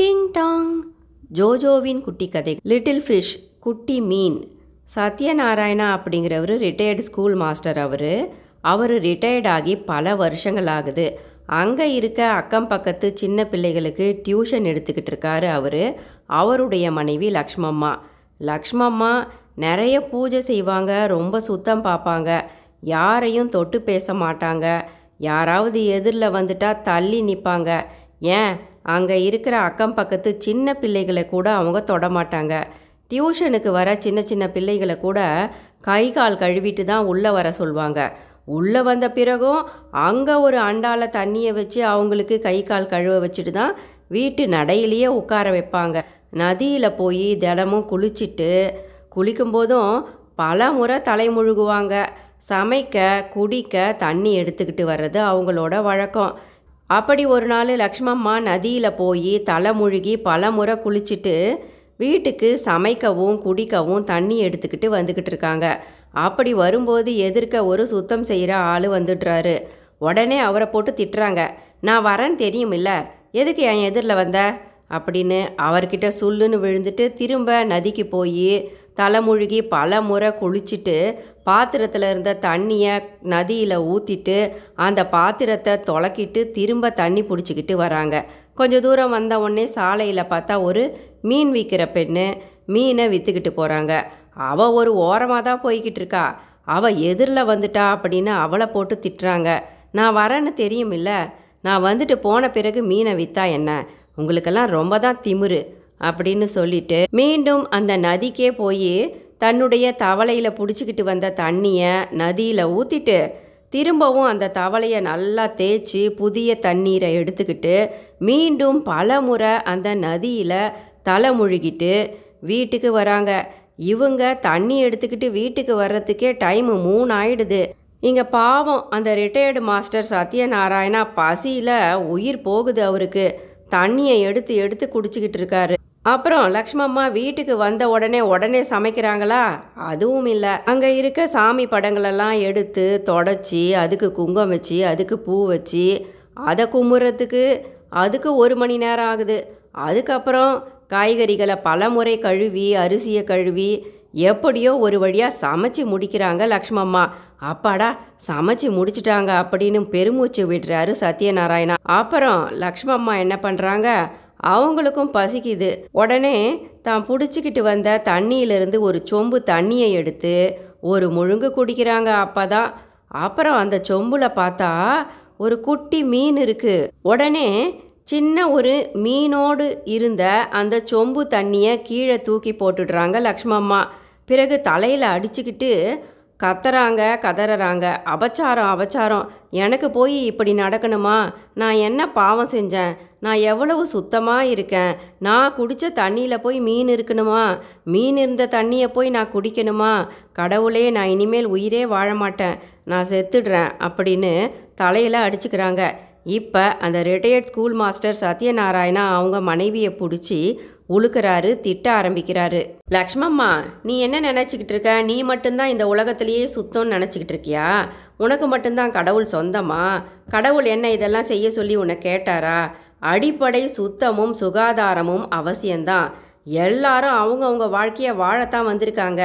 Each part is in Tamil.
டிங் டாங். ஜோஜோவின் குட்டி கதை. லிட்டில் ஃபிஷ் குட்டி மீன். சத்யநாராயணா அப்படிங்கிறவர் ரிட்டையர்டு ஸ்கூல் மாஸ்டர் அவர். அவர் ரிட்டையர்ட் ஆகி பல வருஷங்கள் ஆகுது அங்கே இருக்க அக்கம் பக்கத்து சின்ன பிள்ளைகளுக்கு டியூஷன் எடுத்துக்கிட்டு இருக்காரு அவர். அவருடைய மனைவி லக்ஷ்மம்மா. லக்ஷ்மம்மா நிறைய பூஜை செய்வாங்க ரொம்ப சுத்தம் பார்ப்பாங்க. யாரையும் தொட்டு பேச மாட்டாங்க. யாராவது எதிரில் வந்துட்டால் தள்ளி நிற்பாங்க ஏன்? அங்கே இருக்கிற அக்கம் பக்கத்து சின்ன பிள்ளைகளை கூட அவங்க தொட மாட்டாங்க டியூஷனுக்கு வர சின்ன சின்ன பிள்ளைகளை கூட கை கால் கழுவிட்டு தான் உள்ளே வர சொல்லுவாங்க உள்ளே வந்த பிறகும் அங்கே ஒரு அண்டால தண்ணியை வச்சு அவங்களுக்கு கை கால் கழுவ வச்சுட்டு தான் வீட்டு நடையிலேயே உட்கார வைப்பாங்க. நதியில் போய் தினமும் குளிச்சுட்டு குளிக்கும்போதும் பல முறை தலை முழுகுவாங்க. சமைக்க குடிக்க தண்ணி எடுத்துக்கிட்டு வர்றது அவங்களோட வழக்கம். அப்படி ஒரு நாள் லக்ஷ்மம்மா நதியில் போய் தலை முழுகி பல முறை குளிச்சுட்டு வீட்டுக்கு சமைக்கவும் குடிக்கவும் தண்ணி எடுத்துக்கிட்டு வந்துக்கிட்டு இருக்காங்க. அப்படி வரும்போது எதிர்க்க ஒரு சுத்தம் செய்கிற ஆள் வந்துடுறாரு. உடனே அவரை போட்டு திட்டுறாங்க. நான் வரேன்னு தெரியும் இல்லை எதுக்கு என் எதிரில் வந்த? அப்படின்னு அவர்கிட்ட சுள்ளுன்னு விழுந்துட்டு திரும்ப நதிக்கு போய் தலைமுழுகி பல முறை குளிச்சுட்டு பாத்திரத்தில் இருந்த தண்ணியை நதியில் ஊற்றிட்டு அந்த பாத்திரத்தை தொலக்கிட்டு திரும்ப தண்ணி பிடிச்சிக்கிட்டு வராங்க. கொஞ்சம் தூரம் வந்த உடனே சாலையில் பார்த்தா ஒரு மீன் விற்கிற பெண்ணு மீனை விற்றுக்கிட்டு போகிறாங்க அவள் ஒரு ஓரமாக தான் போய்கிட்டு இருக்கா. அவள் எதிரில் வந்துட்டா அப்படின்னு அவளை போட்டு திட்டுறாங்க. நான் வரேன்னு தெரியும் இல்லை நான் வந்துட்டு போன பிறகு மீனை விற்றா என்ன? உங்களுக்கெல்லாம் ரொம்ப தான் திமிரு அப்படின்னு சொல்லிட்டு மீண்டும் அந்த நதிக்கே போய் தன்னுடைய தவளையில் பிடிச்சிக்கிட்டு வந்த தண்ணியை நதியில் ஊற்றிட்டு திரும்பவும் அந்த தவளையை நல்லா தேய்ச்சி புதிய தண்ணீரை எடுத்துக்கிட்டு மீண்டும் பல முறை அந்த நதியில் தலை முழுகிட்டு வீட்டுக்கு வராங்க. இவங்க தண்ணி எடுத்துக்கிட்டு வீட்டுக்கு வர்றதுக்கே டைமு மூணு ஆயிடுது இங்கே பாவம் அந்த ரிட்டையர்டு மாஸ்டர் சத்யநாராயணா பசியில் உயிர் போகுது அவருக்கு. தண்ணியை எடுத்து எடுத்து குடிச்சிக்கிட்டு இருக்காரு. அப்புறம் லக்ஷ்மம்மா வீட்டுக்கு வந்த உடனே உடனே சமைக்கிறாங்களா? அதுவும் இல்லை. அங்கே இருக்க சாமி படங்களெல்லாம் எடுத்து தொடச்சி அதுக்கு குங்கம் வச்சு அதுக்கு பூ வச்சு அதை கும்புறத்துக்கு அதுக்கு ஒரு மணி நேரம் ஆகுது. அதுக்கப்புறம் காய்கறிகளை பல முறை கழுவி அரிசியை கழுவி எப்படியோ ஒரு வழியாக சமைச்சு முடிக்கிறாங்க லக்ஷ்மம்மா அப்பாடா சமைச்சு முடிச்சிட்டாங்க அப்படின்னு பெருமூச்சு விடுறாரு சத்யநாராயணா. அப்புறம் லக்ஷ்மம்மா என்ன பண்ணுறாங்க அவங்களுக்கும் பசிக்குது. உடனே தான் பிடிச்சிக்கிட்டு வந்த தண்ணியிலிருந்து ஒரு சொம்பு தண்ணியை எடுத்து ஒரு முழுங்கு குடிக்கிறாங்க அப்போ தான். அப்புறம் அந்த சொம்பில் பார்த்தா ஒரு குட்டி மீன் இருக்குது உடனே சின்ன ஒரு மீனோடு இருந்த அந்த சொம்பு தண்ணியை கீழே தூக்கி போட்டுடுறாங்க லக்ஷ்மம்மா. பிறகு தலையில் அடிச்சுக்கிட்டு கத்துறாங்க கதறாங்க அபச்சாரம் அபச்சாரம். எனக்கு போய் இப்படி நடக்கணுமா? நான் என்ன பாவம் செஞ்சேன்? நான் எவ்வளவு சுத்தமாக இருக்கேன்? நான் குடித்த தண்ணியில் போய் மீன் இருக்கணுமா? மீன் இருந்த தண்ணியை போய் நான் குடிக்கணுமா? கடவுளே நான் இனிமேல் உயிரே வாழ மாட்டேன். நான் செத்துடுறேன் அப்படின்னு தலையில் அடிச்சுக்கிறாங்க. இப்போ அந்த ரிட்டையர்ட் ஸ்கூல் மாஸ்டர் சத்யநாராயணா அவங்க மனைவியை பிடிச்சி உழுக்கிறாரு திட்ட ஆரம்பிக்கிறாரு. லக்ஷ்மம்மா நீ என்ன நினச்சிக்கிட்டு இருக்க? நீ மட்டும்தான் இந்த உலகத்திலேயே சுத்தம்னு நினச்சிக்கிட்டு இருக்கியா? உனக்கு மட்டும்தான் கடவுள் சொந்தமா? கடவுள் என்ன இதெல்லாம் செய்ய சொல்லி உன்னை கேட்டாரா? அடிப்படை சுத்தமும் சுகாதாரமும் அவசியம்தான். எல்லாரும் அவங்கவுங்க வாழ்க்கையை வாழத்தான் வந்திருக்காங்க.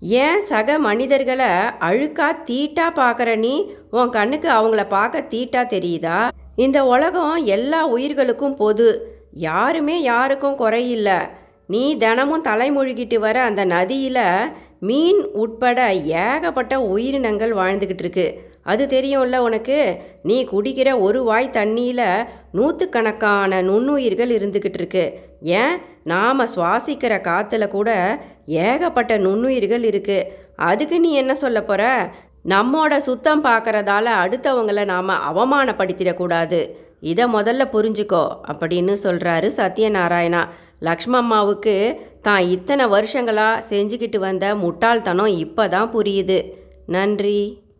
ஏன் சக மனிதர்களை அழுக்கா தீட்டா பார்க்குற நீ? உன் கண்ணுக்கு அவங்கள பார்க்க தீட்டா தெரியுதா? இந்த உலகம் எல்லா உயிர்களுக்கும் பொது. யாருமே யாருக்கும் குறையில்லை. நீ தினமும் தலைமொழிகிட்டு வர அந்த நதியில் மீன் உட்பட ஏகப்பட்ட உயிரினங்கள் வாழ்ந்துக்கிட்டு இருக்கு. அது தெரியும்ல உனக்கு? நீ குடிக்கிற ஒரு வாய் தண்ணியில் நூற்றுக்கணக்கான நுண்ணுயிர்கள் இருந்துக்கிட்டு இருக்கு. ஏன்? நாம் சுவாசிக்கிற காற்றுல கூட ஏகப்பட்ட நுண்ணுயிர்கள் இருக்குது அதுக்கு நீ என்ன சொல்ல போகிற நம்மோட சுத்தம் பார்க்கறதால அடுத்தவங்களை நாம் அவமானப்படுத்திடக்கூடாது. இதை முதல்ல புரிஞ்சுக்கோ அப்படின்னு சொல்கிறாரு சத்யநாராயணா. லக்ஷ்மம்மாவுக்கு தான் இத்தனை வருஷங்களாக செஞ்சுக்கிட்டு வந்த முட்டாள்தனம் இப்போ தான் புரியுது. நன்றி.